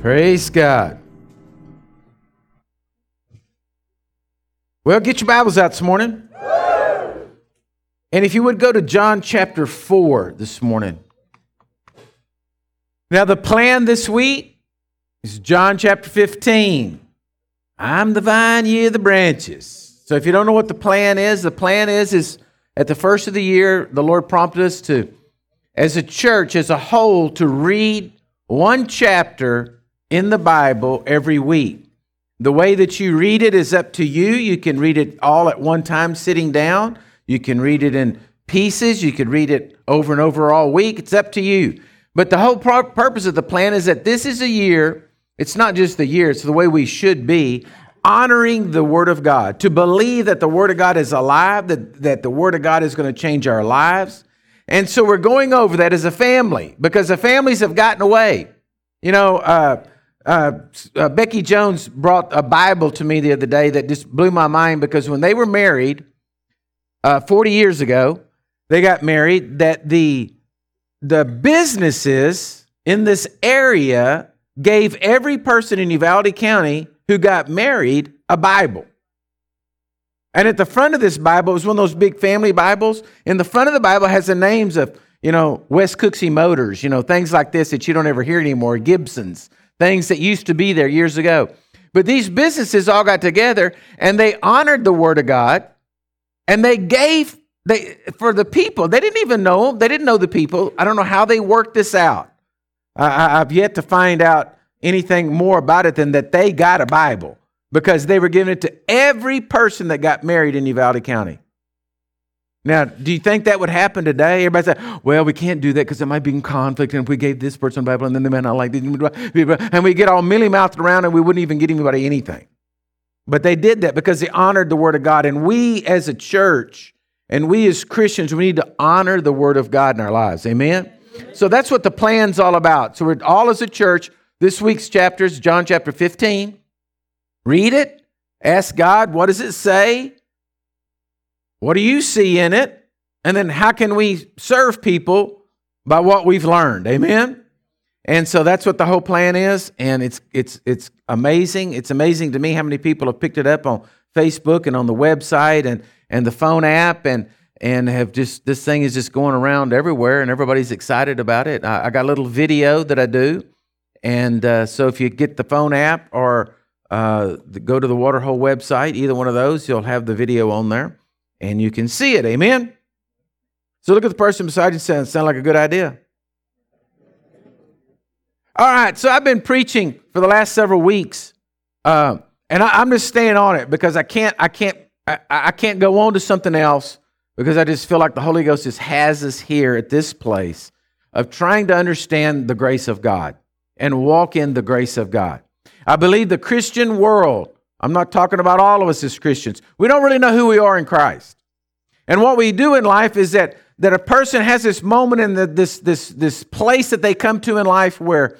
Praise God. Well, get your Bibles out this morning. And if you would go to John chapter 4 this morning. Now, the plan this week is John chapter 15. I'm the vine, ye the branches. So if you don't know what the plan is, the plan is is at the first of the year, the Lord prompted us to, as a church, as a whole, to read one chapter in the Bible every week. The way that you read it is up to you. You can read it all at one time sitting down. You can read it in pieces. You could read it over and over all week. It's up to you. But the whole purpose of the plan is that this is a year, it's not just the year, it's the way we should be, honoring the Word of God, to believe that the Word of God is alive, that, that the Word of God is going to change our lives. And so we're going over that as a family because the families have gotten away. You know, uh, uh, uh, Becky Jones brought a Bible to me the other day that just blew my mind because when they were married uh, 40 years ago, they got married, that the, the businesses in this area gave every person in Uvalde County who got married a Bible. And at the front of this Bible, it was one of those big family Bibles. In the front of the Bible has the names of, you know, West Cooksey Motors, you know, things like this that you don't ever hear anymore, Gibsons, things that used to be there years ago. But these businesses all got together and they honored the word of God and they gave they for the people. They didn't even know them. They didn't know the people. I don't know how they worked this out. I, I've yet to find out anything more about it than that they got a Bible because they were giving it to every person that got married in Uvalde County. Now, do you think that would happen today? Everybody say, well, we can't do that because there might be in conflict. And if we gave this person a Bible and then they might not like this, and we get all milly mouthed around and we wouldn't even get anybody anything. But they did that because they honored the Word of God. And we as a church and we as Christians, we need to honor the Word of God in our lives. Amen? So that's what the plan's all about. So we're all as a church, this week's chapter is John chapter 15. Read it. Ask God, what does it say? What do you see in it? And then how can we serve people by what we've learned? Amen. And so that's what the whole plan is, and it's it's it's amazing. It's amazing to me how many people have picked it up on Facebook and on the website and and the phone app and and have just this thing is just going around everywhere, and everybody's excited about it. I, I got a little video that I do, and uh, so if you get the phone app or uh, go to the Waterhole website, either one of those, you'll have the video on there and you can see it. Amen? So look at the person beside you and sound like a good idea. All right, so I've been preaching for the last several weeks, uh, and I, am just staying on it because I can't, I can't, I, I can't go on to something else because I just feel like the Holy Ghost just has us here at this place of trying to understand the grace of God and walk in the grace of God. I believe the Christian world I'm not talking about all of us as Christians. We don't really know who we are in Christ. And what we do in life is that, that a person has this moment in the, this, this, this place that they come to in life where,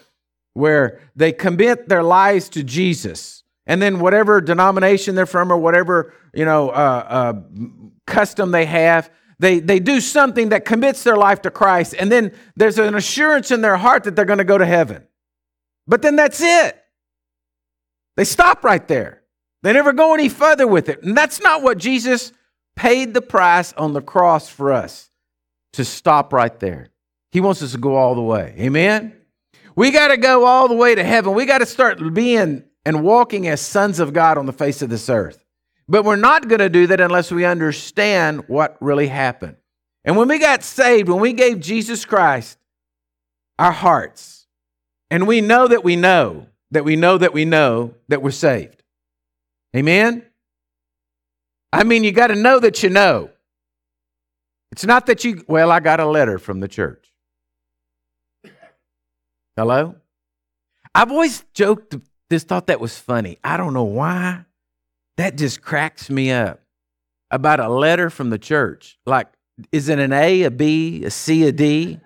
where they commit their lives to Jesus. And then whatever denomination they're from or whatever you know, uh, uh, custom they have, they, they do something that commits their life to Christ. And then there's an assurance in their heart that they're going to go to heaven. But then that's it. They stop right there. They never go any further with it. And that's not what Jesus paid the price on the cross for us to stop right there. He wants us to go all the way. Amen? We got to go all the way to heaven. We got to start being and walking as sons of God on the face of this earth. But we're not going to do that unless we understand what really happened. And when we got saved, when we gave Jesus Christ our hearts, and we know that we know that we know that we know that we're saved. Amen? I mean, you got to know that you know. It's not that you, well, I got a letter from the church. Hello? I've always joked, just thought that was funny. I don't know why. That just cracks me up about a letter from the church. Like, is it an A, a B, a C, a D?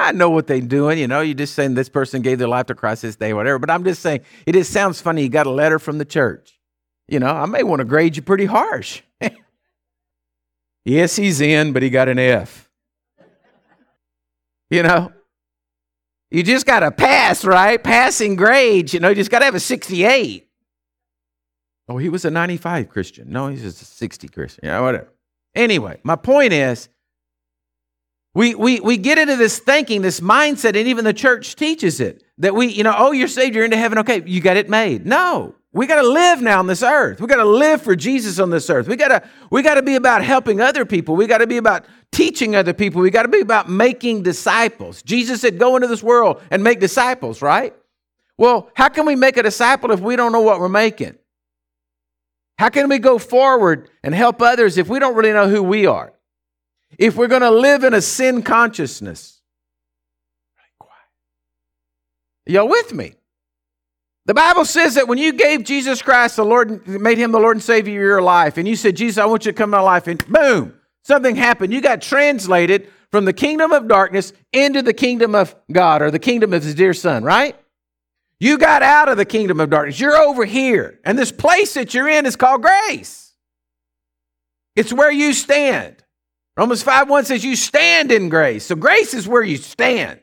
I know what they're doing. You know, you're just saying this person gave their life to Christ this day, whatever. But I'm just saying, it just sounds funny. You got a letter from the church. You know, I may want to grade you pretty harsh. yes, he's in, but he got an F. You know? You just got to pass, right? Passing grades, you know, you just got to have a 68. Oh, he was a 95 Christian. No, he's just a 60 Christian. Yeah, whatever. Anyway, my point is we, we, we get into this thinking, this mindset, and even the church teaches it that we, you know, oh, you're saved, you're into heaven, okay, you got it made. No, we got to live now on this earth. We got to live for Jesus on this earth. We got to we got to be about helping other people. We got to be about teaching other people. We got to be about making disciples. Jesus said, "Go into this world and make disciples." Right? Well, how can we make a disciple if we don't know what we're making? How can we go forward and help others if we don't really know who we are? If we're going to live in a sin consciousness, y'all with me? The Bible says that when you gave Jesus Christ the Lord, made him the Lord and Savior of your life, and you said, Jesus, I want you to come into my life, and boom, something happened. You got translated from the kingdom of darkness into the kingdom of God or the kingdom of his dear son, right? You got out of the kingdom of darkness. You're over here. And this place that you're in is called grace. It's where you stand. Romans 5 1 says, You stand in grace. So grace is where you stand.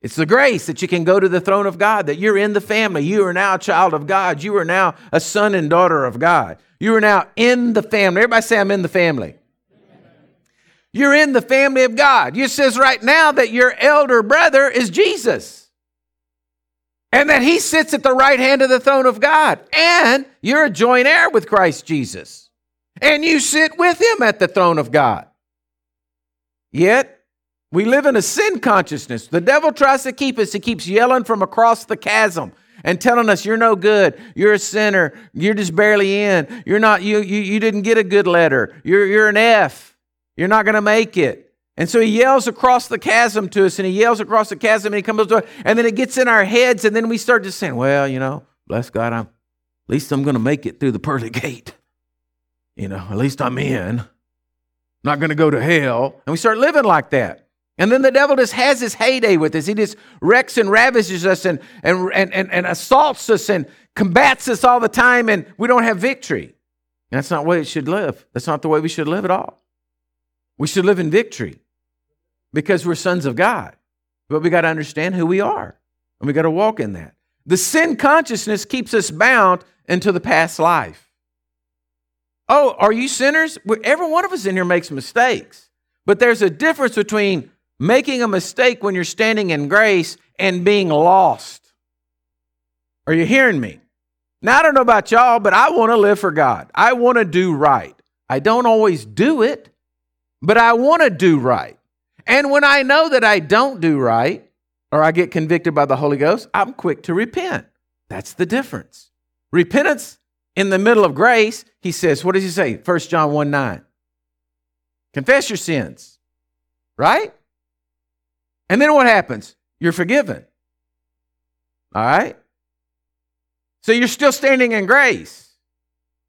It's the grace that you can go to the throne of God, that you're in the family. You are now a child of God. You are now a son and daughter of God. You are now in the family. Everybody say, I'm in the family. You're in the family of God. You says right now that your elder brother is Jesus. And that he sits at the right hand of the throne of God. And you're a joint heir with Christ Jesus. And you sit with him at the throne of God. Yet we live in a sin consciousness. The devil tries to keep us. He keeps yelling from across the chasm and telling us you're no good, you're a sinner, you're just barely in, you're not, you, you, you didn't get a good letter, you're, you're an F, you're not going to make it. And so he yells across the chasm to us, and he yells across the chasm, and he comes to us and then it gets in our heads, and then we start just saying, well, you know, bless God, I'm, at least I'm going to make it through the pearly gate. You know, at least I'm in. Not going to go to hell. And we start living like that. And then the devil just has his heyday with us. He just wrecks and ravages us and, and, and, and, and assaults us and combats us all the time, and we don't have victory. And that's not the way it should live. That's not the way we should live at all. We should live in victory because we're sons of God. But we got to understand who we are, and we got to walk in that. The sin consciousness keeps us bound into the past life. Oh, are you sinners? Every one of us in here makes mistakes. But there's a difference between making a mistake when you're standing in grace and being lost. Are you hearing me? Now, I don't know about y'all, but I want to live for God. I want to do right. I don't always do it, but I want to do right. And when I know that I don't do right, or I get convicted by the Holy Ghost, I'm quick to repent. That's the difference. Repentance in the middle of grace, he says, what does he say? 1 John 1 9. Confess your sins, right? And then what happens? You're forgiven. All right? So you're still standing in grace.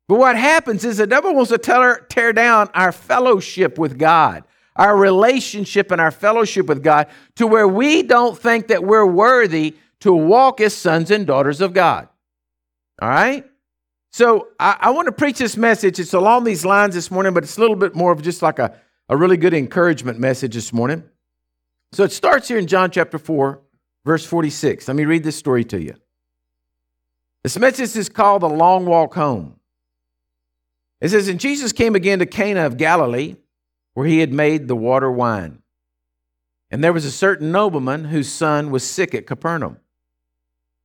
But what happens is the devil wants to tear, tear down our fellowship with God, our relationship and our fellowship with God, to where we don't think that we're worthy to walk as sons and daughters of God. All right? So I, I want to preach this message. It's along these lines this morning, but it's a little bit more of just like a, a really good encouragement message this morning. So it starts here in John chapter 4, verse 46. Let me read this story to you. This message is called The Long Walk Home. It says, And Jesus came again to Cana of Galilee, where he had made the water wine. And there was a certain nobleman whose son was sick at Capernaum.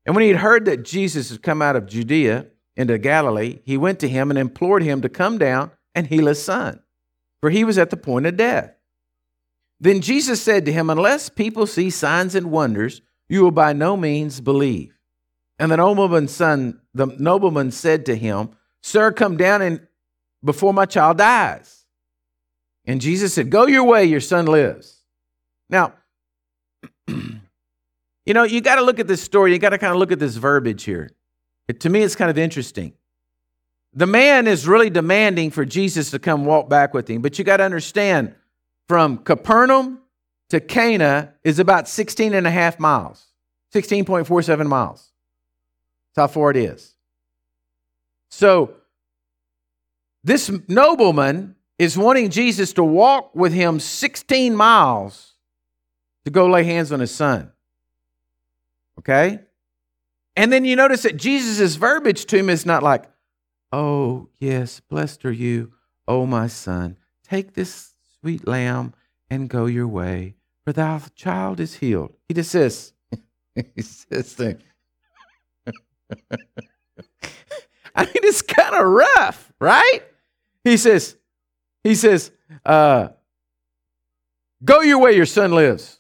And when he had heard that Jesus had come out of Judea into Galilee, he went to him and implored him to come down and heal his son, for he was at the point of death. Then Jesus said to him, Unless people see signs and wonders, you will by no means believe. And the nobleman's son, the nobleman said to him, Sir, come down and before my child dies. And Jesus said, Go your way, your son lives. Now, you know, you got to look at this story. You got to kind of look at this verbiage here. It, to me, it's kind of interesting. The man is really demanding for Jesus to come walk back with him, but you got to understand from Capernaum to Cana is about 16 and a half miles, 16.47 miles. That's how far it is. So, this nobleman is wanting Jesus to walk with him 16 miles to go lay hands on his son. Okay? And then you notice that Jesus' verbiage to him is not like, Oh, yes, blessed are you, O my son. Take this sweet lamb and go your way, for thou child is healed. He just says, he says. I mean, it's kind of rough, right? He says, he says, uh, go your way, your son lives.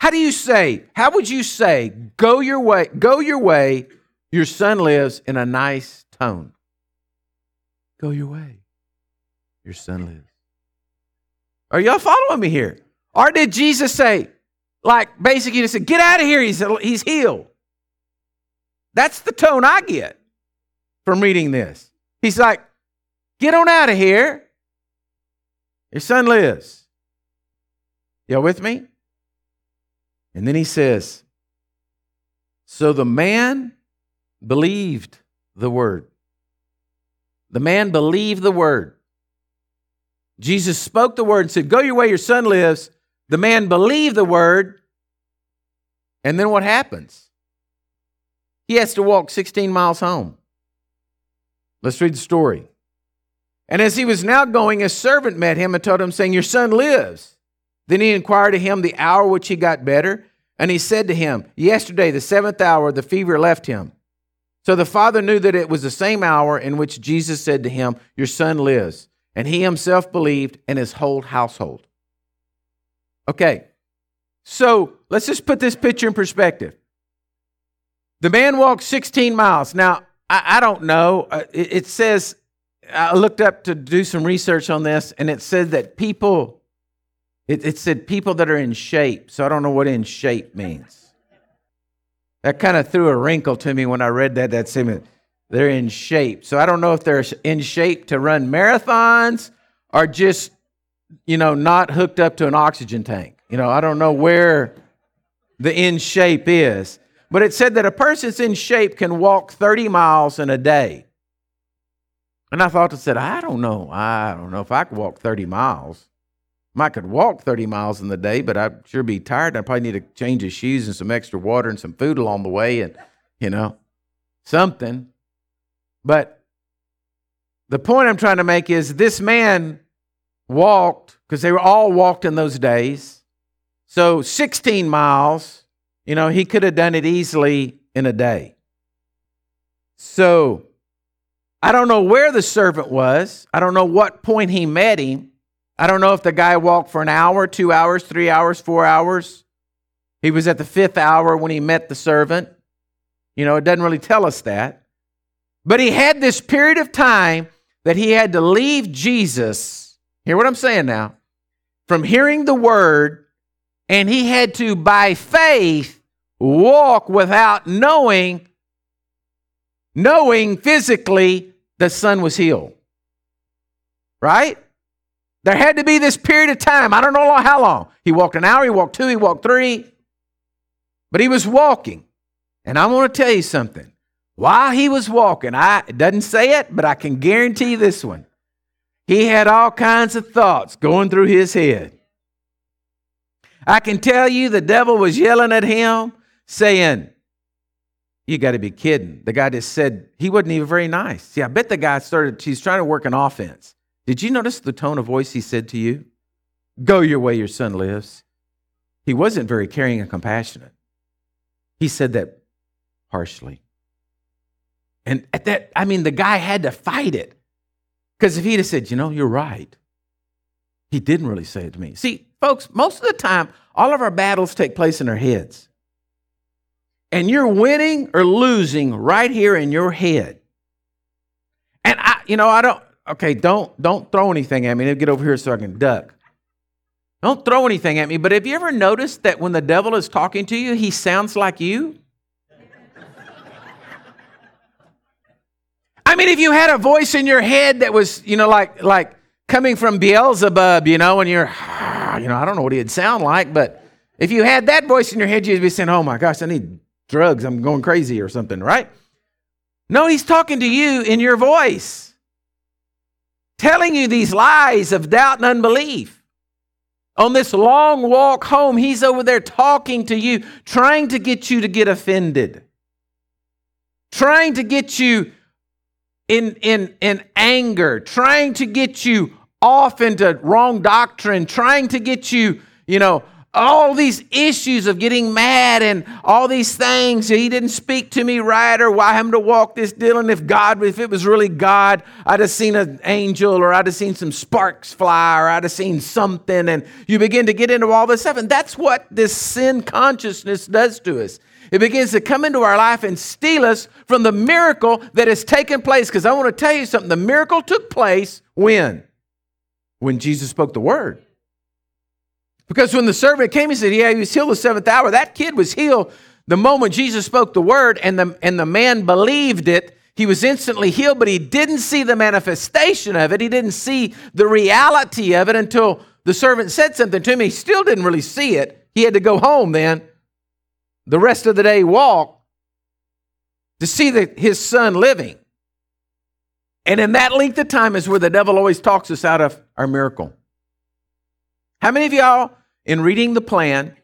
How do you say, how would you say, go your way, go your way, your son lives in a nice tone? Go your way, your son lives. Are y'all following me here? Or did Jesus say, like basically to say, get out of here, he's, he's healed? That's the tone I get from reading this. He's like, get on out of here. Your son lives. Y'all with me? And then he says, So the man believed the word. The man believed the word. Jesus spoke the word and said, Go your way, your son lives. The man believed the word. And then what happens? He has to walk 16 miles home. Let's read the story. And as he was now going, a servant met him and told him, saying, Your son lives. Then he inquired of him the hour which he got better. And he said to him, Yesterday, the seventh hour, the fever left him. So the father knew that it was the same hour in which Jesus said to him, Your son lives. And he himself believed, and his whole household. Okay, so let's just put this picture in perspective. The man walked 16 miles. Now, I, I don't know. Uh, it, it says, I looked up to do some research on this, and it said that people, it, it said people that are in shape. So I don't know what in shape means. That kind of threw a wrinkle to me when I read that. That seemed they're in shape. So I don't know if they're in shape to run marathons or just, you know, not hooked up to an oxygen tank. You know, I don't know where the in shape is. But it said that a person's in shape can walk 30 miles in a day. And I thought, I said, I don't know. I don't know if I could walk 30 miles. I could walk 30 miles in the day, but I'd sure be tired. I'd probably need to change his shoes and some extra water and some food along the way and, you know, something. But the point I'm trying to make is this man walked, because they were all walked in those days. So 16 miles, you know, he could have done it easily in a day. So I don't know where the servant was. I don't know what point he met him. I don't know if the guy walked for an hour, two hours, three hours, four hours. He was at the fifth hour when he met the servant. You know, it doesn't really tell us that. But he had this period of time that he had to leave Jesus. Hear what I'm saying now? From hearing the word, and he had to, by faith, walk without knowing, knowing physically the son was healed. Right? There had to be this period of time. I don't know how long. He walked an hour, he walked two, he walked three. But he was walking. And I want to tell you something. While he was walking, I it doesn't say it, but I can guarantee this one. He had all kinds of thoughts going through his head. I can tell you the devil was yelling at him, saying, You got to be kidding. The guy just said he wasn't even very nice. See, I bet the guy started, he's trying to work an offense. Did you notice the tone of voice he said to you? Go your way, your son lives. He wasn't very caring and compassionate. He said that harshly. And at that, I mean, the guy had to fight it. Because if he'd have said, you know, you're right, he didn't really say it to me. See, folks, most of the time, all of our battles take place in our heads. And you're winning or losing right here in your head. And I, you know, I don't, okay, don't don't throw anything at me. Get over here so I can duck. Don't throw anything at me. But have you ever noticed that when the devil is talking to you, he sounds like you? I mean, if you had a voice in your head that was, you know, like like coming from Beelzebub, you know, and you're, you know, I don't know what he'd sound like, but if you had that voice in your head, you'd be saying, "Oh my gosh, I need drugs. I'm going crazy or something," right? No, he's talking to you in your voice telling you these lies of doubt and unbelief. On this long walk home, he's over there talking to you, trying to get you to get offended, trying to get you in, in, in anger, trying to get you off into wrong doctrine, trying to get you, you know, all these issues of getting mad and all these things. He didn't speak to me right, or why I'm to walk this deal. And if God, if it was really God, I'd have seen an angel, or I'd have seen some sparks fly, or I'd have seen something. And you begin to get into all this stuff. And that's what this sin consciousness does to us. It begins to come into our life and steal us from the miracle that has taken place. Because I want to tell you something the miracle took place when? When Jesus spoke the word. Because when the servant came, he said, Yeah, he was healed the seventh hour. That kid was healed the moment Jesus spoke the word, and the, and the man believed it. He was instantly healed, but he didn't see the manifestation of it. He didn't see the reality of it until the servant said something to him. He still didn't really see it. He had to go home then, the rest of the day walk, to see the, his son living. And in that length of time is where the devil always talks us out of our miracle. How many of y'all, in reading the plan,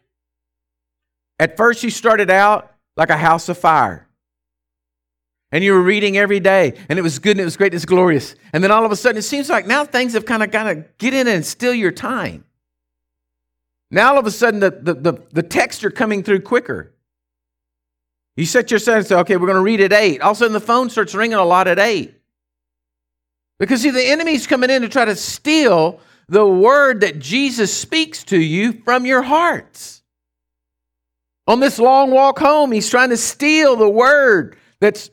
at first you started out like a house of fire? And you were reading every day, and it was good and it was great and it's glorious. And then all of a sudden, it seems like now things have kind of got to get in and steal your time. Now all of a sudden, the, the, the, the texts are coming through quicker. You set yourself and say, okay, we're going to read at 8. All of a sudden, the phone starts ringing a lot at 8. Because, see, the enemy's coming in to try to steal the word that Jesus speaks to you from your hearts. On this long walk home, he's trying to steal the word that's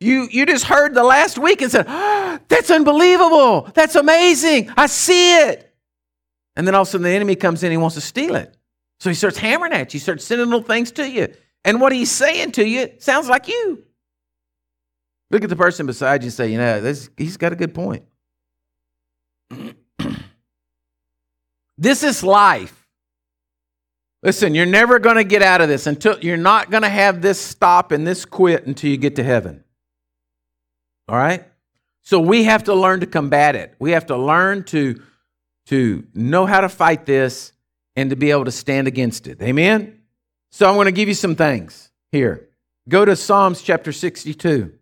you you just heard the last week and said, oh, "That's unbelievable. That's amazing. I see it." And then all of a sudden the enemy comes in, he wants to steal it. So he starts hammering at you, he starts sending little things to you. And what he's saying to you sounds like you. Look at the person beside you and say, you know, this, he's got a good point. This is life. Listen, you're never going to get out of this until you're not going to have this stop and this quit until you get to heaven. All right? So we have to learn to combat it. We have to learn to, to know how to fight this and to be able to stand against it. Amen? So I'm going to give you some things here. Go to Psalms chapter 62.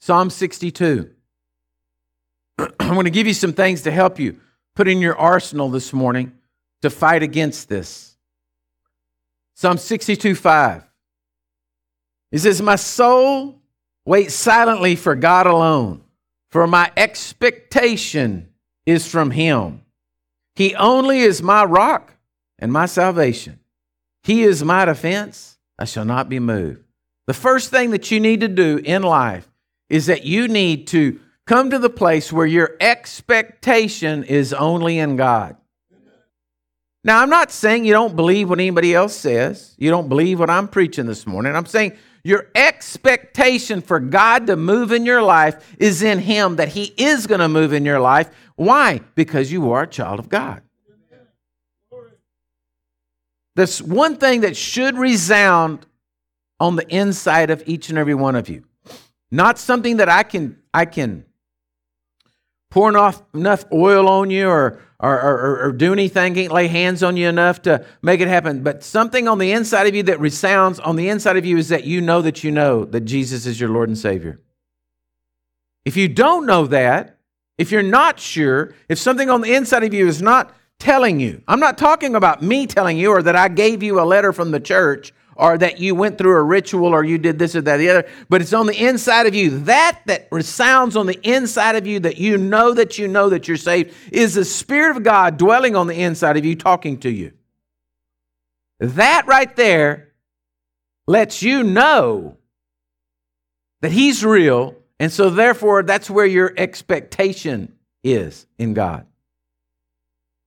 Psalm 62. I'm going to give you some things to help you put in your arsenal this morning to fight against this. Psalm 62 5. He says, My soul waits silently for God alone, for my expectation is from Him. He only is my rock and my salvation. He is my defense. I shall not be moved. The first thing that you need to do in life is that you need to come to the place where your expectation is only in God. Now, I'm not saying you don't believe what anybody else says. You don't believe what I'm preaching this morning. I'm saying your expectation for God to move in your life is in Him, that He is going to move in your life. Why? Because you are a child of God. There's one thing that should resound on the inside of each and every one of you. Not something that I can I can pouring off enough oil on you or, or, or, or, do anything, can't lay hands on you enough to make it happen. But something on the inside of you that resounds on the inside of you is that you know that you know that Jesus is your Lord and Savior. If you don't know that, if you're not sure, if something on the inside of you is not telling you, I'm not talking about me telling you or that I gave you a letter from the church or that you went through a ritual or you did this or that or the other, but it's on the inside of you. That that resounds on the inside of you that you know that you know that you're saved is the Spirit of God dwelling on the inside of you, talking to you. That right there lets you know that He's real, and so therefore that's where your expectation is in God.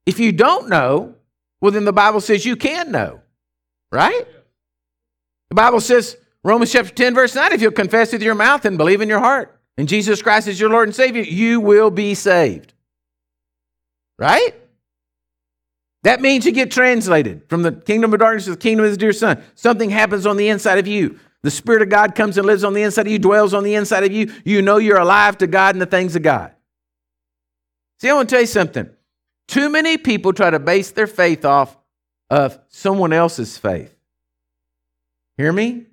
If you don't know, well, then the Bible says you can know, right? The Bible says, Romans chapter 10, verse 9, if you'll confess with your mouth and believe in your heart, and Jesus Christ is your Lord and Savior, you will be saved. Right? That means you get translated from the kingdom of darkness to the kingdom of his dear son. Something happens on the inside of you. The Spirit of God comes and lives on the inside of you, dwells on the inside of you. You know you're alive to God and the things of God. See, I want to tell you something. Too many people try to base their faith off of someone else's faith. Hear me?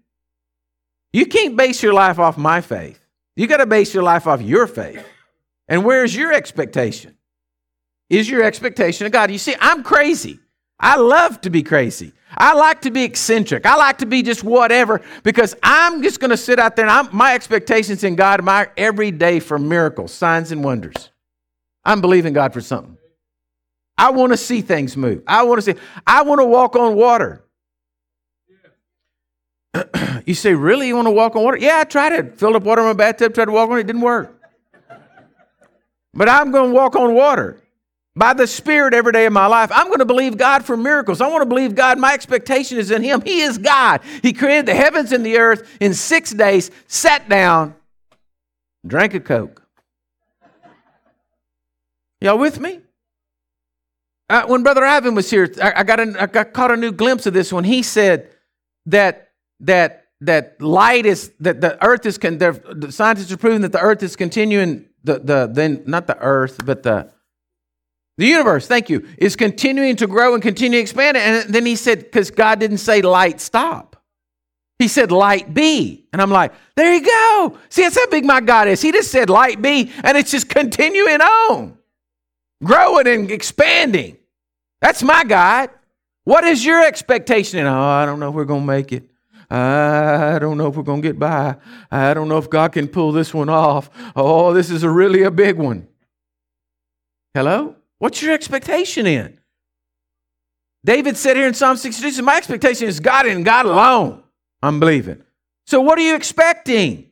You can't base your life off my faith. You got to base your life off your faith. And where's your expectation? Is your expectation of God? You see, I'm crazy. I love to be crazy. I like to be eccentric. I like to be just whatever because I'm just going to sit out there and I'm, my expectations in God are every day for miracles, signs, and wonders. I'm believing God for something. I want to see things move. I want to see. I want to walk on water. you say, really? You want to walk on water? Yeah, I tried it. Filled up water in my bathtub, tried to walk on it. It didn't work. But I'm going to walk on water by the Spirit every day of my life. I'm going to believe God for miracles. I want to believe God. My expectation is in Him. He is God. He created the heavens and the earth in six days, sat down, drank a Coke. Y'all with me? Uh, when Brother Ivan was here, I, I got a, I got caught a new glimpse of this when he said that that that light is that the earth is con- the scientists are proving that the earth is continuing the the then not the earth but the the universe thank you is continuing to grow and continue to expand and then he said because god didn't say light stop. He said light be. And i'm like there you go. See that's how big my god is. He just said light be. And it's just continuing on growing and expanding. That's my god. What is your expectation? Oh i don't know if we're to make it I don't know if we're going to get by. I don't know if God can pull this one off. Oh, this is a really a big one. Hello? What's your expectation in? David said here in Psalm 62, my expectation is God and God alone. I'm believing. So what are you expecting?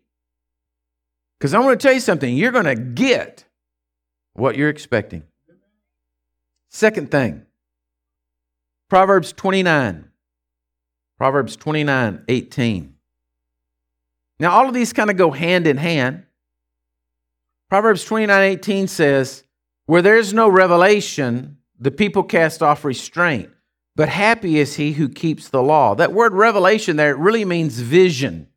Because I want to tell you something. You're going to get what you're expecting. Second thing, Proverbs 29. Proverbs 29 18. Now, all of these kind of go hand in hand. Proverbs 29 18 says, Where there's no revelation, the people cast off restraint, but happy is he who keeps the law. That word revelation there, it really means vision.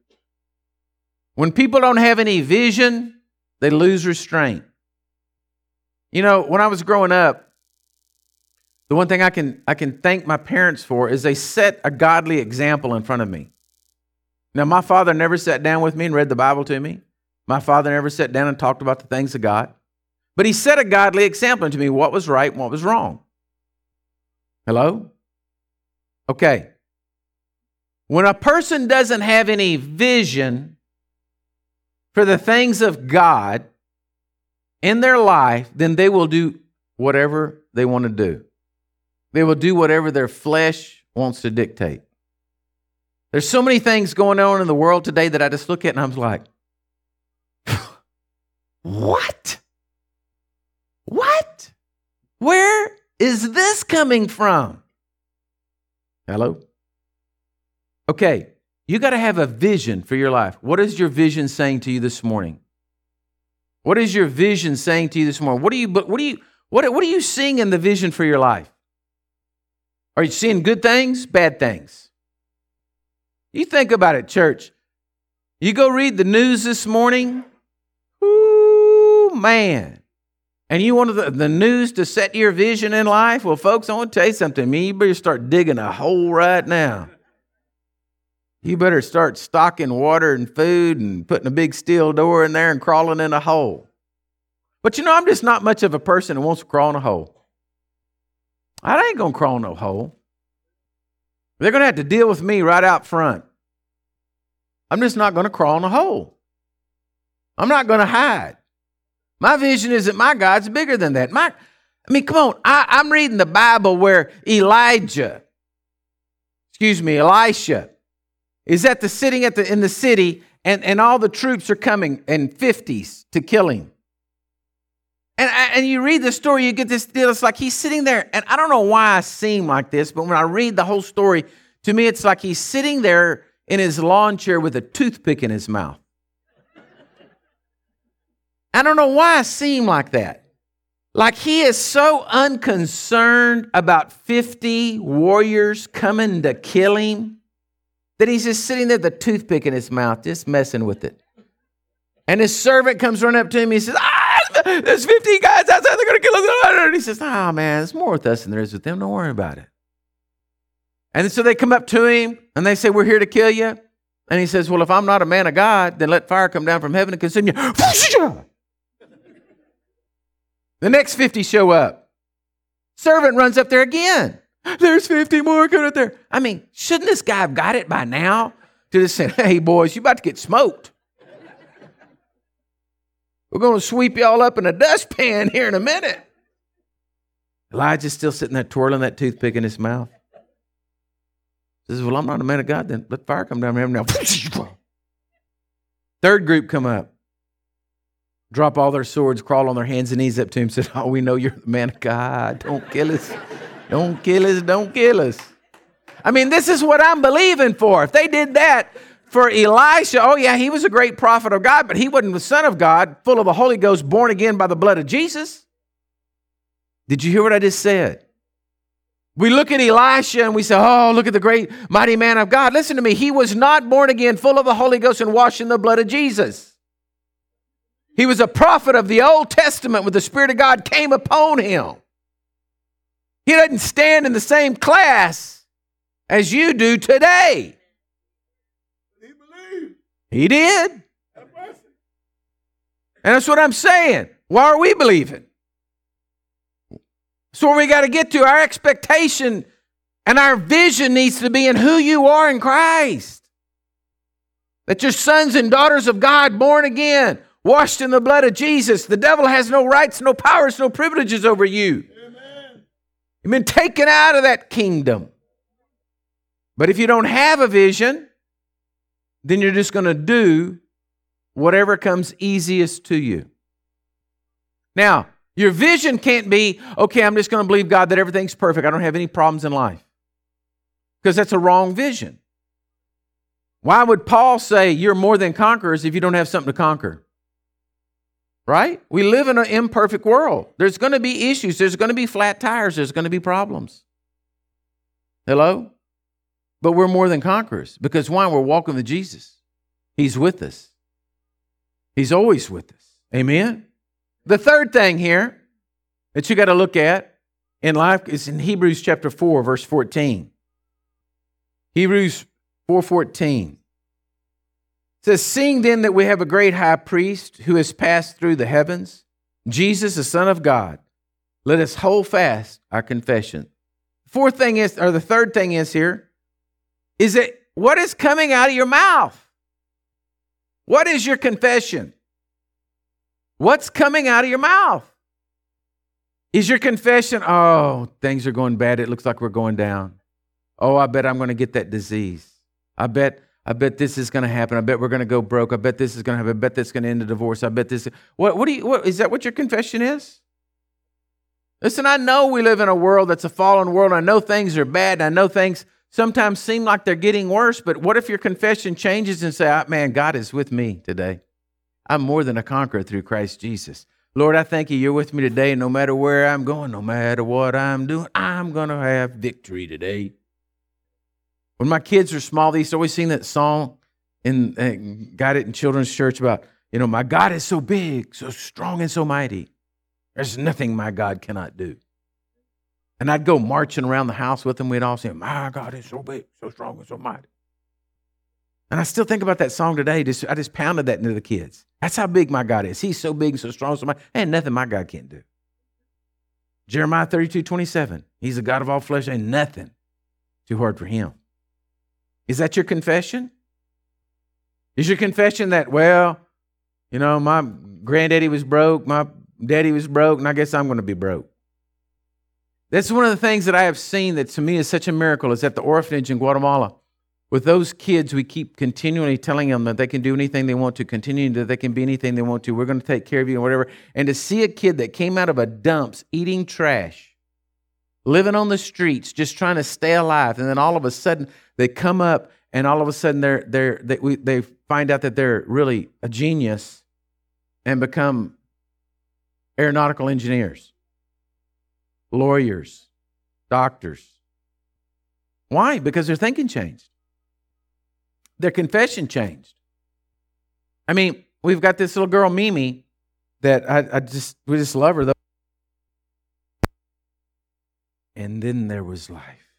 When people don't have any vision, they lose restraint. You know, when I was growing up, the one thing I can, I can thank my parents for is they set a godly example in front of me. Now, my father never sat down with me and read the Bible to me. My father never sat down and talked about the things of God. But he set a godly example to me what was right and what was wrong. Hello? Okay. When a person doesn't have any vision for the things of God in their life, then they will do whatever they want to do. They will do whatever their flesh wants to dictate. There's so many things going on in the world today that I just look at and I'm like, what? What? Where is this coming from? Hello? Okay, you got to have a vision for your life. What is your vision saying to you this morning? What is your vision saying to you this morning? What are you what are you what, what are you seeing in the vision for your life? Are you seeing good things, bad things? You think about it, church. You go read the news this morning. Ooh, man. And you want the, the news to set your vision in life? Well, folks, I want to tell you something. Me, you better start digging a hole right now. You better start stocking water and food and putting a big steel door in there and crawling in a hole. But you know, I'm just not much of a person who wants to crawl in a hole. I ain't going to crawl no hole. They're going to have to deal with me right out front. I'm just not going to crawl in a hole. I'm not going to hide. My vision is that my God's bigger than that. My, I mean, come on. I, am reading the Bible where Elijah, excuse me, Elisha, is at the sitting at the in the city, and, and all the troops are coming in 50s to kill him. And, and you read the story, you get this deal. It's like he's sitting there, and I don't know why I seem like this, but when I read the whole story, to me, it's like he's sitting there in his lawn chair with a toothpick in his mouth. I don't know why I seem like that. Like he is so unconcerned about 50 warriors coming to kill him that he's just sitting there with a toothpick in his mouth, just messing with it. And his servant comes running up to him. He says, There's 15 guys outside. They're going to kill us. And he says, Oh, man, it's more with us than there is with them. Don't worry about it. And so they come up to him and they say, We're here to kill you. And he says, Well, if I'm not a man of God, then let fire come down from heaven and consume you. the next 50 show up. Servant runs up there again. There's 50 more coming up there. I mean, shouldn't this guy have got it by now to just say, Hey, boys, you about to get smoked. We're going to sweep you all up in a dustpan here in a minute. Elijah's still sitting there twirling that toothpick in his mouth. Says, Well, I'm not a man of God, then let fire come down from now. Third group come up, drop all their swords, crawl on their hands and knees up to him, said, Oh, we know you're the man of God. Don't kill us. Don't kill us. Don't kill us. I mean, this is what I'm believing for. If they did that, for Elisha, oh yeah, he was a great prophet of God, but he wasn't the son of God, full of the Holy Ghost, born again by the blood of Jesus. Did you hear what I just said? We look at Elisha and we say, Oh, look at the great mighty man of God. Listen to me. He was not born again, full of the Holy Ghost and washed in the blood of Jesus. He was a prophet of the Old Testament when the Spirit of God came upon him. He doesn't stand in the same class as you do today. He did. And that's what I'm saying. Why are we believing? So where we got to get to. Our expectation and our vision needs to be in who you are in Christ. That you're sons and daughters of God, born again, washed in the blood of Jesus. The devil has no rights, no powers, no privileges over you. Amen. You've been taken out of that kingdom. But if you don't have a vision, then you're just going to do whatever comes easiest to you. Now, your vision can't be, okay, I'm just going to believe God that everything's perfect. I don't have any problems in life. Because that's a wrong vision. Why would Paul say you're more than conquerors if you don't have something to conquer? Right? We live in an imperfect world. There's going to be issues. There's going to be flat tires. There's going to be problems. Hello? But we're more than conquerors because why? We're walking with Jesus. He's with us. He's always with us. Amen? The third thing here that you got to look at in life is in Hebrews chapter 4, verse 14. Hebrews 4:14 says, Seeing then that we have a great high priest who has passed through the heavens, Jesus, the Son of God, let us hold fast our confession. Fourth thing is, or the third thing is here, is it what is coming out of your mouth? What is your confession? What's coming out of your mouth? Is your confession, oh, things are going bad. It looks like we're going down. Oh, I bet I'm going to get that disease. I bet, I bet this is going to happen. I bet we're going to go broke. I bet this is going to happen. I bet this is going to end a divorce. I bet this. What, what do you, what, is that what your confession is? Listen, I know we live in a world that's a fallen world. I know things are bad. I know things sometimes seem like they're getting worse. But what if your confession changes and say, oh, man, God is with me today? I'm more than a conqueror through Christ Jesus. Lord, I thank you. You're with me today. No matter where I'm going, no matter what I'm doing, I'm going to have victory today. When my kids are small, they used to always sing that song and uh, got it in children's church about, you know, my God is so big, so strong, and so mighty. There's nothing my God cannot do. And I'd go marching around the house with them. We'd all say, My God is so big, so strong, and so mighty. And I still think about that song today. Just, I just pounded that into the kids. That's how big my God is. He's so big, so strong, so much. Ain't nothing my God can't do. Jeremiah 32, 27. He's a God of all flesh, ain't nothing too hard for him. Is that your confession? Is your confession that, well, you know, my granddaddy was broke, my daddy was broke, and I guess I'm going to be broke? That's one of the things that I have seen that to me is such a miracle is at the orphanage in Guatemala. With those kids, we keep continually telling them that they can do anything they want to, continuing that they can be anything they want to. We're going to take care of you and whatever. And to see a kid that came out of a dumps eating trash, living on the streets, just trying to stay alive, and then all of a sudden they come up and all of a sudden they're, they're, they, we, they find out that they're really a genius and become aeronautical engineers, lawyers, doctors. Why? Because their thinking changed their confession changed. I mean, we've got this little girl, Mimi, that I, I just we just love her though. And then there was life.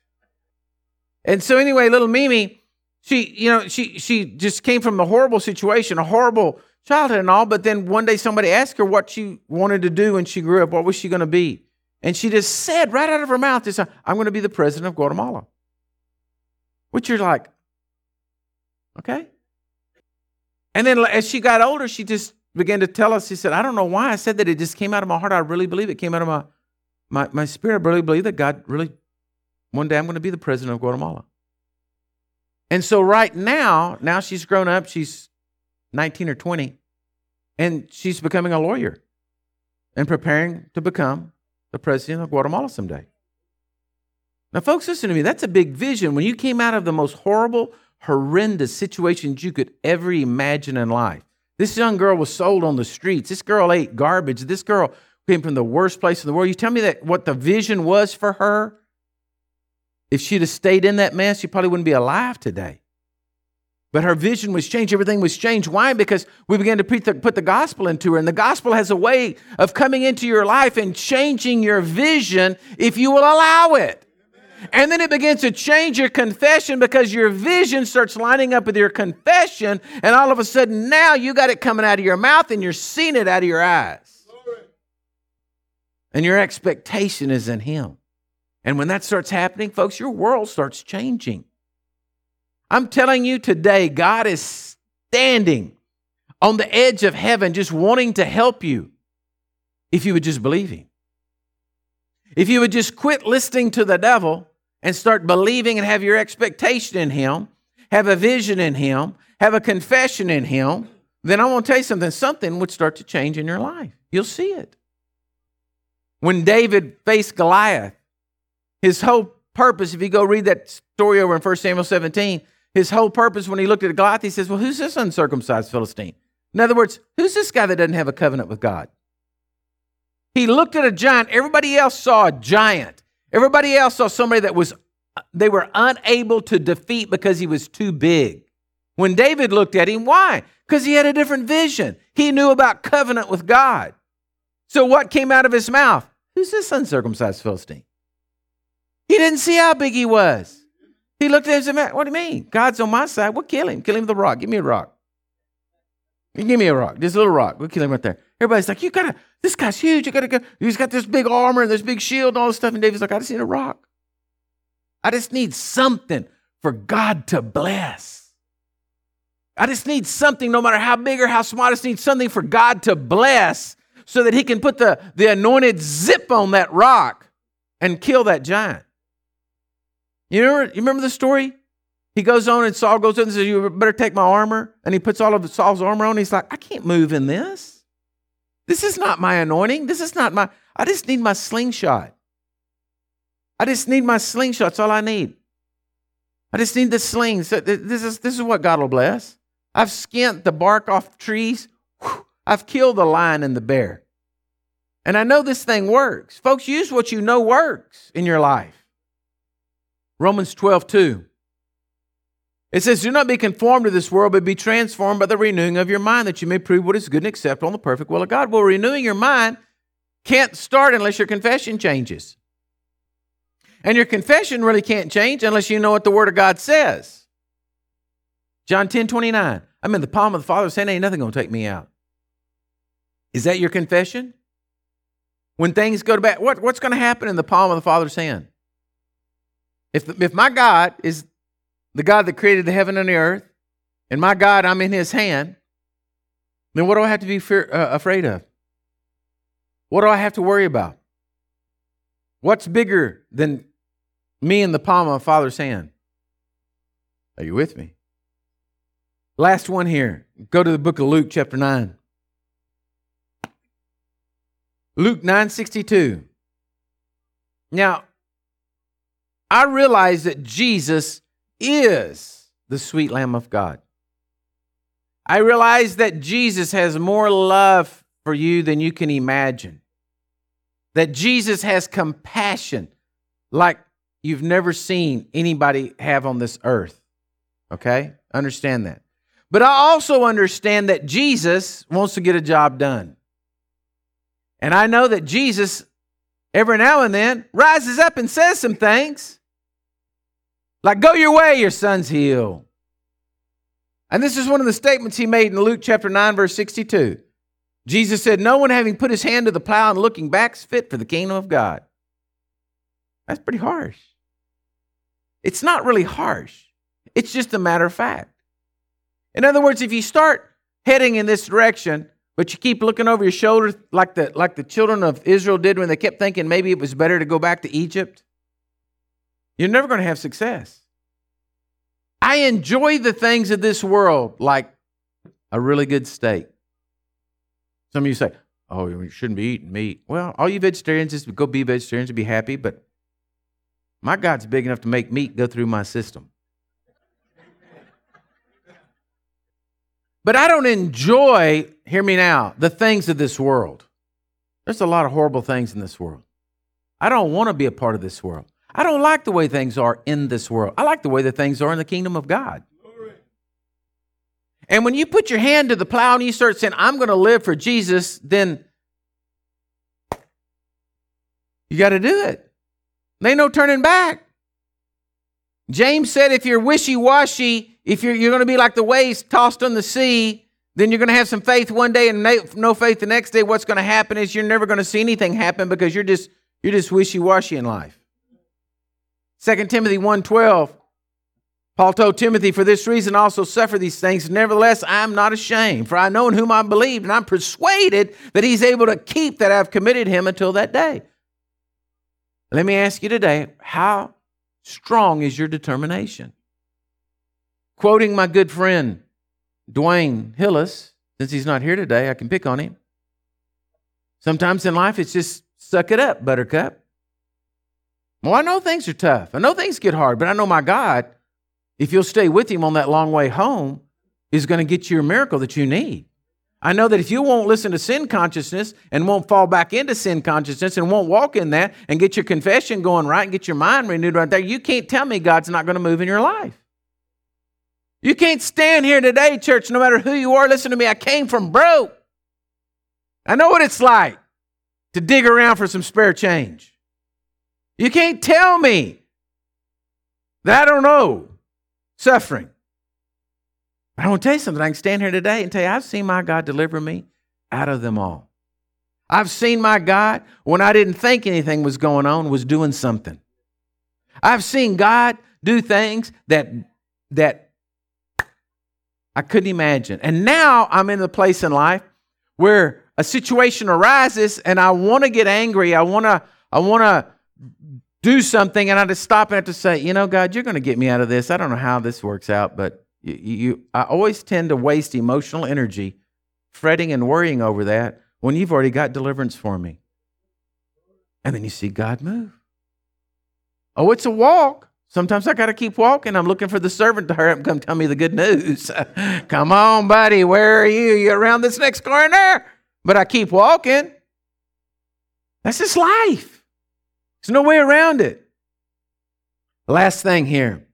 And so anyway, little Mimi, she, you know, she she just came from a horrible situation, a horrible childhood and all, but then one day somebody asked her what she wanted to do when she grew up, what was she going to be? And she just said right out of her mouth, just, I'm going to be the president of Guatemala. Which you're like, okay. And then as she got older, she just began to tell us, she said, I don't know why I said that. It just came out of my heart. I really believe it came out of my, my, my spirit. I really believe that God really, one day I'm going to be the president of Guatemala. And so right now, now she's grown up. She's 19 or 20, and she's becoming a lawyer and preparing to become the president of Guatemala someday. Now, folks, listen to me. That's a big vision. When you came out of the most horrible, horrendous situations you could ever imagine in life, this young girl was sold on the streets. This girl ate garbage. This girl came from the worst place in the world. You tell me that what the vision was for her? If she'd have stayed in that mess, she probably wouldn't be alive today. But her vision was changed. Everything was changed. Why? Because we began to put the gospel into her. And the gospel has a way of coming into your life and changing your vision if you will allow it. And then it begins to change your confession because your vision starts lining up with your confession. And all of a sudden, now you got it coming out of your mouth and you're seeing it out of your eyes. And your expectation is in Him. And when that starts happening, folks, your world starts changing. I'm telling you today, God is standing on the edge of heaven just wanting to help you if you would just believe Him. If you would just quit listening to the devil and start believing and have your expectation in Him, have a vision in Him, have a confession in Him, then I want to tell you something. Something would start to change in your life. You'll see it. When David faced Goliath, his whole purpose, if you go read that story over in 1 Samuel 17, his whole purpose when he looked at Goliath, he says, Well, who's this uncircumcised Philistine? In other words, who's this guy that doesn't have a covenant with God? He looked at a giant. Everybody else saw a giant. Everybody else saw somebody that was they were unable to defeat because he was too big. When David looked at him, why? Because he had a different vision. He knew about covenant with God. So what came out of his mouth? Who's this uncircumcised Philistine? He didn't see how big he was. He looked at him and said, Man, What do you mean? God's on my side. We'll kill him. Kill him with a rock. Give me a rock. Give me a rock. This little rock. We'll kill him right there. Everybody's like, You gotta, this guy's huge. You gotta go. He's got this big armor and this big shield and all this stuff. And David's like, I just need a rock. I just need something for God to bless. I just need something, no matter how big or how small, I just need something for God to bless so that he can put the, the anointed zip on that rock and kill that giant. You remember, you remember the story? He goes on and Saul goes in and says, You better take my armor. And he puts all of Saul's armor on. He's like, I can't move in this. This is not my anointing. This is not my, I just need my slingshot. I just need my slingshot. That's all I need. I just need the sling. So this is, this is what God will bless. I've skinned the bark off trees. I've killed the lion and the bear. And I know this thing works. Folks, use what you know works in your life. Romans 12, 2. It says, Do not be conformed to this world, but be transformed by the renewing of your mind, that you may prove what is good and acceptable and the perfect will of God. Well, renewing your mind can't start unless your confession changes. And your confession really can't change unless you know what the Word of God says. John 10, 29. I'm in the palm of the Father's hand, ain't nothing gonna take me out. Is that your confession? When things go to bad, what, what's gonna happen in the palm of the Father's hand? If, if my God is the God that created the heaven and the earth, and my God, I'm in his hand, then what do I have to be fear, uh, afraid of? What do I have to worry about? What's bigger than me in the palm of Father's hand? Are you with me? Last one here. Go to the book of Luke, chapter 9. Luke 9:62. Now, I realize that Jesus is the sweet Lamb of God. I realize that Jesus has more love for you than you can imagine. That Jesus has compassion like you've never seen anybody have on this earth. Okay? Understand that. But I also understand that Jesus wants to get a job done. And I know that Jesus, every now and then, rises up and says some things. Like, go your way, your son's healed. And this is one of the statements he made in Luke chapter 9, verse 62. Jesus said, No one having put his hand to the plow and looking back is fit for the kingdom of God. That's pretty harsh. It's not really harsh, it's just a matter of fact. In other words, if you start heading in this direction, but you keep looking over your shoulder like the, like the children of Israel did when they kept thinking maybe it was better to go back to Egypt, you're never going to have success. I enjoy the things of this world like a really good steak. Some of you say, oh, you shouldn't be eating meat. Well, all you vegetarians just go be vegetarians and be happy, but my God's big enough to make meat go through my system. But I don't enjoy, hear me now, the things of this world. There's a lot of horrible things in this world. I don't want to be a part of this world. I don't like the way things are in this world. I like the way that things are in the kingdom of God. And when you put your hand to the plow and you start saying, I'm going to live for Jesus, then you got to do it. There ain't no turning back. James said, if you're wishy washy, if you're, you're going to be like the waves tossed on the sea, then you're going to have some faith one day and no faith the next day. What's going to happen is you're never going to see anything happen because you're just you're just wishy washy in life. 2 Timothy 1:12 Paul told Timothy, For this reason also suffer these things. Nevertheless, I am not ashamed, for I know in whom I believed, and I'm persuaded that he's able to keep that I've committed him until that day. Let me ask you today how strong is your determination? Quoting my good friend Dwayne Hillis, since he's not here today, I can pick on him. Sometimes in life, it's just suck it up, buttercup. Well, I know things are tough. I know things get hard, but I know my God if you'll stay with him on that long way home, is going to get you a miracle that you need. I know that if you won't listen to sin consciousness and won't fall back into sin consciousness and won't walk in that and get your confession going right and get your mind renewed right there, you can't tell me God's not going to move in your life. You can't stand here today, church, no matter who you are. Listen to me, I came from broke. I know what it's like to dig around for some spare change. You can't tell me that I don't know suffering. But I want to tell you something. I can stand here today and tell you, I've seen my God deliver me out of them all. I've seen my God when I didn't think anything was going on, was doing something. I've seen God do things that that I couldn't imagine. And now I'm in the place in life where a situation arises and I want to get angry. I want to I want to do something and I just stop and have to say, you know, God, you're going to get me out of this. I don't know how this works out, but you, you, I always tend to waste emotional energy fretting and worrying over that when you've already got deliverance for me. And then you see God move. Oh, it's a walk. Sometimes I got to keep walking. I'm looking for the servant to hurry up and come tell me the good news. come on, buddy. Where are you? You around this next corner? But I keep walking. That's just life. There's no way around it. Last thing here,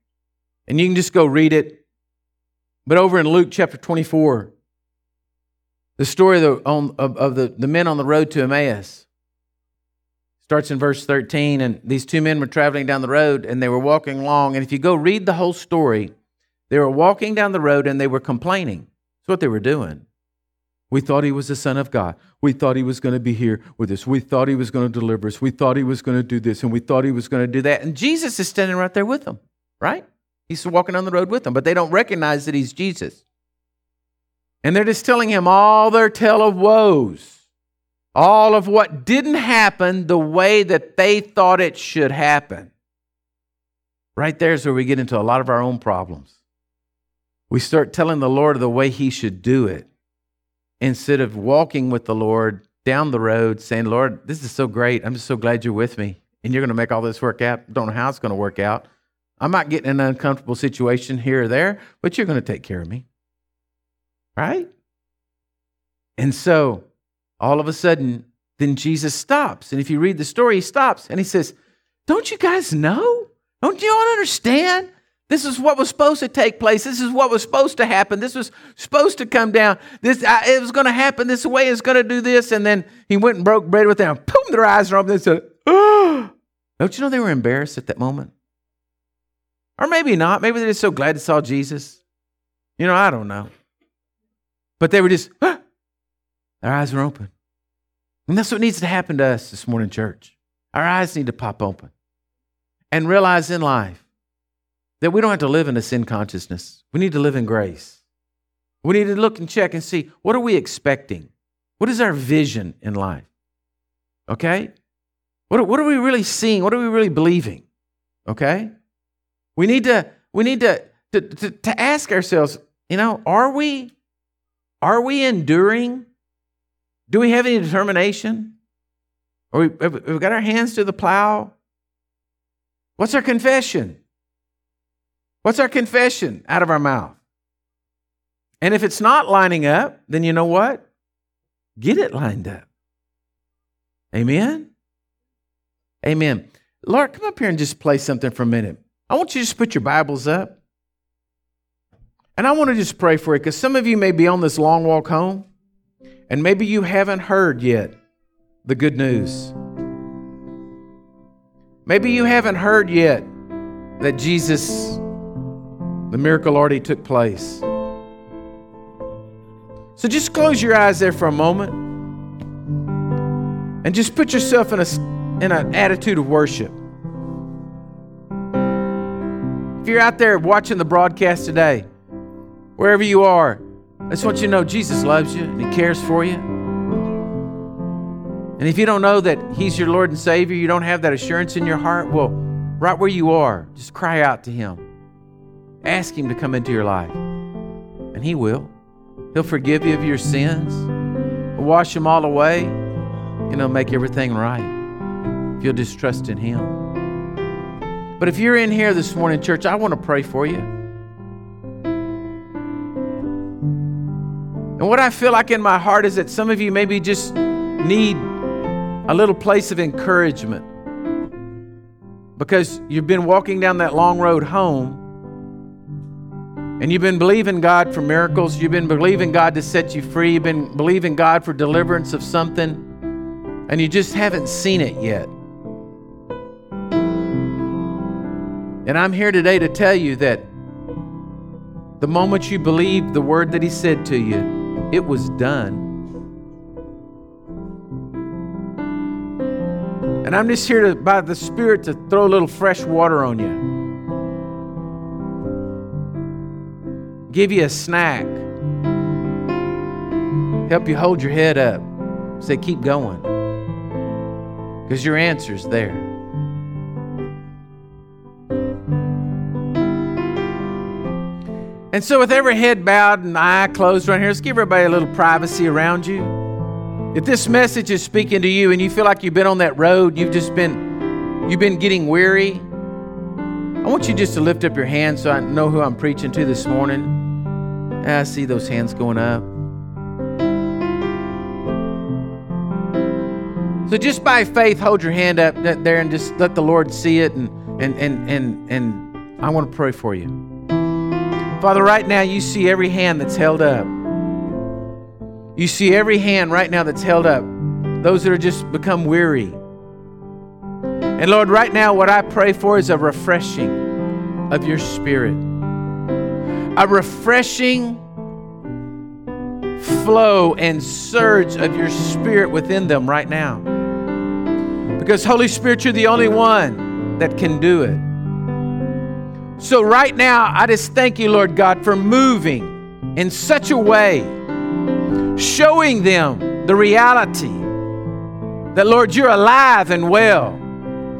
and you can just go read it. But over in Luke chapter 24, the story of the, on, of, of the, the men on the road to Emmaus starts in verse 13. And these two men were traveling down the road and they were walking along. And if you go read the whole story, they were walking down the road and they were complaining. That's what they were doing. We thought he was the Son of God. We thought he was going to be here with us. We thought he was going to deliver us. We thought he was going to do this and we thought he was going to do that. And Jesus is standing right there with them, right? He's walking on the road with them, but they don't recognize that he's Jesus. And they're just telling him all their tale of woes, all of what didn't happen the way that they thought it should happen. Right there is where we get into a lot of our own problems. We start telling the Lord the way he should do it instead of walking with the Lord down the road saying, Lord, this is so great. I'm just so glad you're with me and you're going to make all this work out. Don't know how it's going to work out. I might get in an uncomfortable situation here or there, but you're going to take care of me. Right? And so all of a sudden, then Jesus stops. And if you read the story, he stops and he says, Don't you guys know? Don't you all understand This is what was supposed to take place. This is what was supposed to happen. This was supposed to come down. This I, it was going to happen this way. It's going to do this. And then he went and broke bread with them. Boom! Their eyes are open. They said, "Oh!" Don't you know they were embarrassed at that moment? Or maybe not. Maybe they're just so glad they saw Jesus. You know, I don't know. But they were just, ah! their eyes were open. And that's what needs to happen to us this morning, church. Our eyes need to pop open and realize in life that we don't have to live in a sin consciousness. We need to live in grace. We need to look and check and see what are we expecting? What is our vision in life? Okay? What, what are we really seeing? What are we really believing? Okay? We need to, we need to, to, to, to ask ourselves, you know, are we are we enduring? Do we have any determination? Are we, have we got our hands to the plow? What's our confession? What's our confession out of our mouth? And if it's not lining up, then you know what? Get it lined up. Amen? Amen. Lord, come up here and just play something for a minute. I want you to just put your Bibles up. And I want to just pray for you because some of you may be on this long walk home and maybe you haven't heard yet the good news. Maybe you haven't heard yet that Jesus, the miracle already took place. So just close your eyes there for a moment and just put yourself in, a, in an attitude of worship. If you're out there watching the broadcast today, wherever you are, I just want you to know Jesus loves you and He cares for you. And if you don't know that He's your Lord and Savior, you don't have that assurance in your heart, well, right where you are, just cry out to Him. Ask Him to come into your life. And He will. He'll forgive you of your sins, wash them all away, and He'll make everything right if you'll just trust in Him. But if you're in here this morning, church, I want to pray for you. And what I feel like in my heart is that some of you maybe just need a little place of encouragement because you've been walking down that long road home and you've been believing God for miracles, you've been believing God to set you free, you've been believing God for deliverance of something, and you just haven't seen it yet. And I'm here today to tell you that the moment you believed the word that He said to you, it was done. And I'm just here to, by the Spirit to throw a little fresh water on you. Give you a snack. Help you hold your head up. Say, keep going. Because your answer's there. And so, with every head bowed and eye closed right here, let's give everybody a little privacy around you. If this message is speaking to you and you feel like you've been on that road, you've just been you've been getting weary, I want you just to lift up your hands so I know who I'm preaching to this morning. Ah, I see those hands going up. So just by faith, hold your hand up there and just let the Lord see it and and and and and I want to pray for you. Father, right now you see every hand that's held up. You see every hand right now that's held up, those that are just become weary. And Lord, right now, what I pray for is a refreshing of your spirit, a refreshing flow and surge of your spirit within them right now. Because, Holy Spirit, you're the only one that can do it. So, right now, I just thank you, Lord God, for moving in such a way showing them the reality that, Lord, you're alive and well,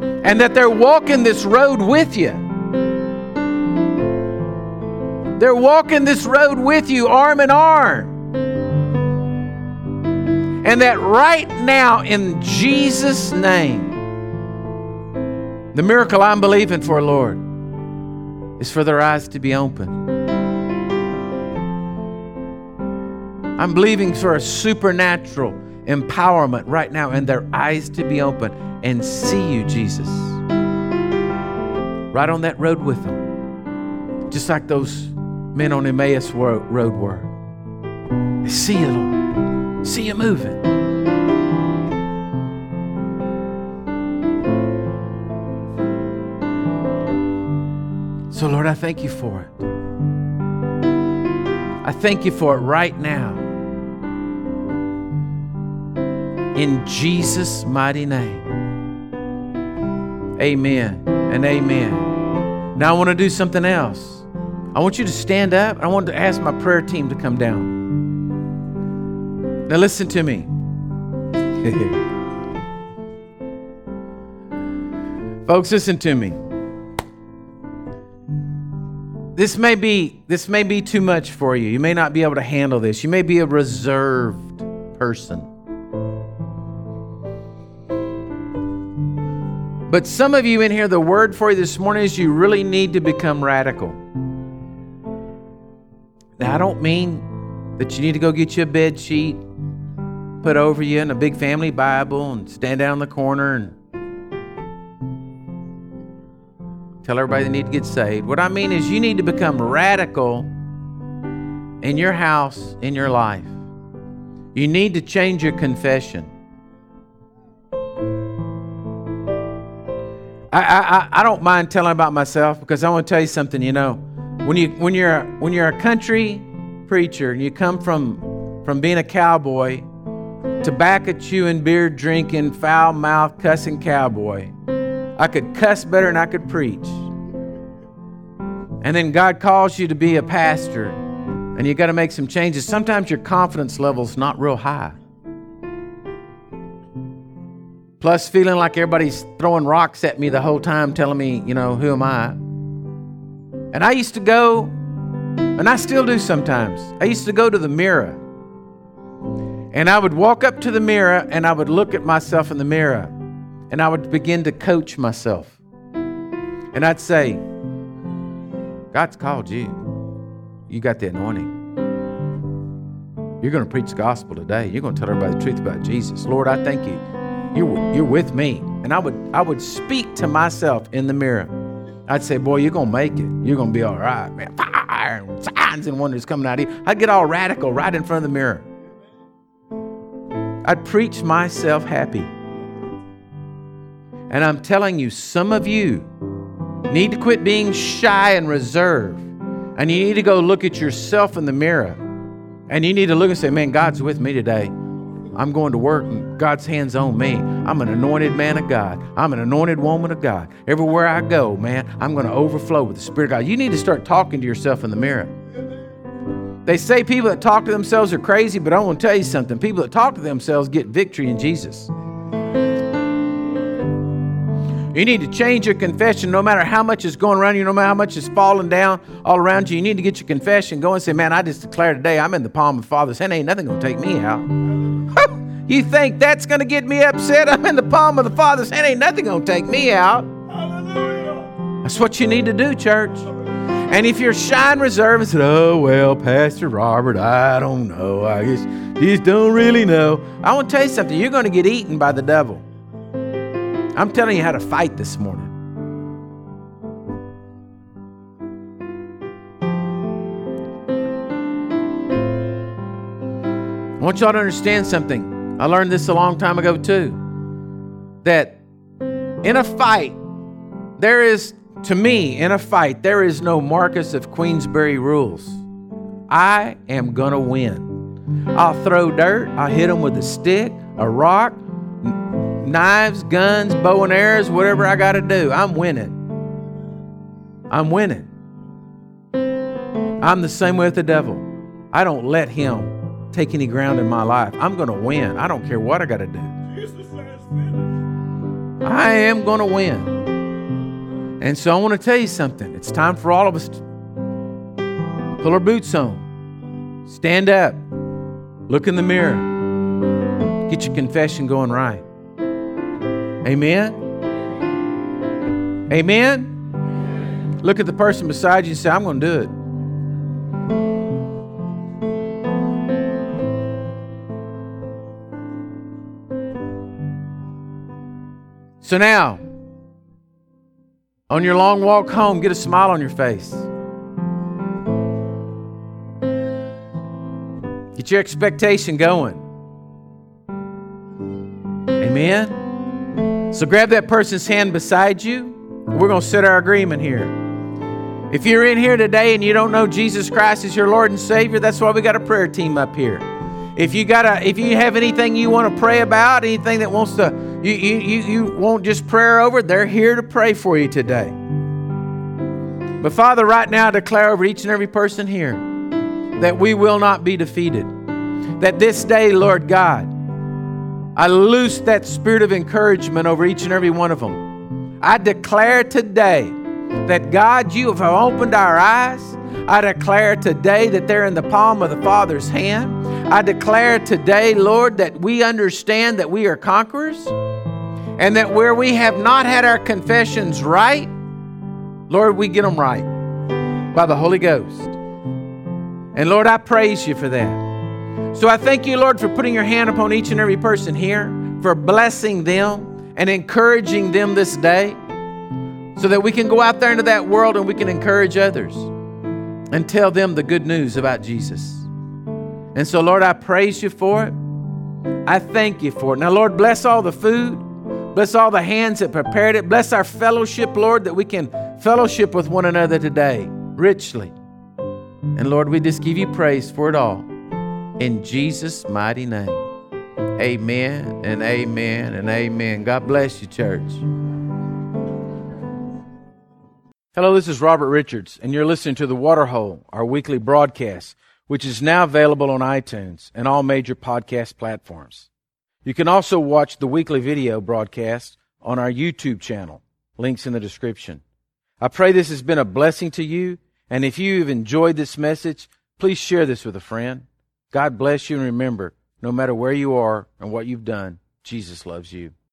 and that they're walking this road with you. They're walking this road with you, arm in arm. And that right now, in Jesus' name, the miracle I'm believing for, Lord, is for their eyes to be open. I'm believing for a supernatural empowerment right now and their eyes to be open and see you, Jesus. Right on that road with them. just like those men on Emmaus road were. They see you, Lord. See you moving. So, Lord, I thank you for it. I thank you for it right now. In Jesus' mighty name. Amen and amen. Now, I want to do something else. I want you to stand up. I want to ask my prayer team to come down. Now, listen to me. Folks, listen to me this may be this may be too much for you. You may not be able to handle this. You may be a reserved person. But some of you in here, the word for you this morning is you really need to become radical. Now, I don't mean that you need to go get you a bed sheet, put over you in a big family Bible, and stand down in the corner and Tell everybody they need to get saved. What I mean is, you need to become radical in your house, in your life. You need to change your confession. I, I, I don't mind telling about myself because I want to tell you something. You know, when you when you're when you're a country preacher and you come from from being a cowboy to back at you beer drinking, foul mouth, cussing cowboy, I could cuss better than I could preach. And then God calls you to be a pastor and you got to make some changes. Sometimes your confidence level's not real high. Plus, feeling like everybody's throwing rocks at me the whole time, telling me, you know, who am I? And I used to go, and I still do sometimes, I used to go to the mirror. And I would walk up to the mirror and I would look at myself in the mirror and I would begin to coach myself. And I'd say, God's called you. You got the anointing. You're going to preach the gospel today. You're going to tell everybody the truth about Jesus. Lord, I thank you. You're, you're with me. And I would, I would speak to myself in the mirror. I'd say, Boy, you're going to make it. You're going to be all right, man. Fire and signs and wonders coming out of you. I'd get all radical right in front of the mirror. I'd preach myself happy. And I'm telling you, some of you need to quit being shy and reserved. And you need to go look at yourself in the mirror. And you need to look and say, Man, God's with me today. I'm going to work and God's hands on me. I'm an anointed man of God. I'm an anointed woman of God. Everywhere I go, man, I'm going to overflow with the Spirit of God. You need to start talking to yourself in the mirror. They say people that talk to themselves are crazy, but I want to tell you something. People that talk to themselves get victory in Jesus. You need to change your confession no matter how much is going around you, no matter how much is falling down all around you. You need to get your confession going and say, Man, I just declare today I'm in the palm of the Father's hand. Ain't nothing going to take me out. You think that's going to get me upset? I'm in the palm of the Father's hand. Ain't nothing going to take me out. Hallelujah. That's what you need to do, church. And if you're shy and reserved and said, Oh, well, Pastor Robert, I don't know. I just, just don't really know. I want to tell you something. You're going to get eaten by the devil. I'm telling you how to fight this morning. I want y'all to understand something. I learned this a long time ago, too. That in a fight, there is, to me, in a fight, there is no Marquess of Queensberry rules. I am going to win. I'll throw dirt, I'll hit them with a stick, a rock, knives, guns, bow and arrows, whatever I got to do. I'm winning. I'm winning. I'm the same way with the devil. I don't let him take any ground in my life. I'm going to win. I don't care what I got to do. I am going to win. And so I want to tell you something. It's time for all of us to pull our boots on, stand up, look in the mirror, get your confession going right. Amen? Amen? Look at the person beside you and say, I'm going to do it. So now, on your long walk home, get a smile on your face. Get your expectation going. Amen. So grab that person's hand beside you. We're going to set our agreement here. If you're in here today and you don't know Jesus Christ is your Lord and Savior, that's why we got a prayer team up here. If you got a, if you have anything you want to pray about, anything that wants to, you you you, you won't just prayer over, they're here to pray for you today. But Father, right now, I declare over each and every person here that we will not be defeated. That this day, Lord God, I loose that spirit of encouragement over each and every one of them. I declare today that God, you have opened our eyes. I declare today that they're in the palm of the Father's hand. I declare today, Lord, that we understand that we are conquerors and that where we have not had our confessions right, Lord, we get them right by the Holy Ghost. And Lord, I praise you for that. So I thank you, Lord, for putting your hand upon each and every person here, for blessing them and encouraging them this day so that we can go out there into that world and we can encourage others and tell them the good news about Jesus. And so, Lord, I praise you for it. I thank you for it. Now, Lord, bless all the food. Bless all the hands that prepared it. Bless our fellowship, Lord, that we can fellowship with one another today richly. And Lord, we just give you praise for it all. In Jesus' mighty name. Amen and amen and amen. God bless you, church. Hello, this is Robert Richarz, and you're listening to The Waterhole, our weekly broadcast, which is now available on iTunes and all major podcast platforms. You can also watch the weekly video broadcast on our YouTube channel. Links in the description. I pray this has been a blessing to you, and if you've enjoyed this message, please share this with a friend. God bless you, and remember, no matter where you are and what you've done, Jesus loves you.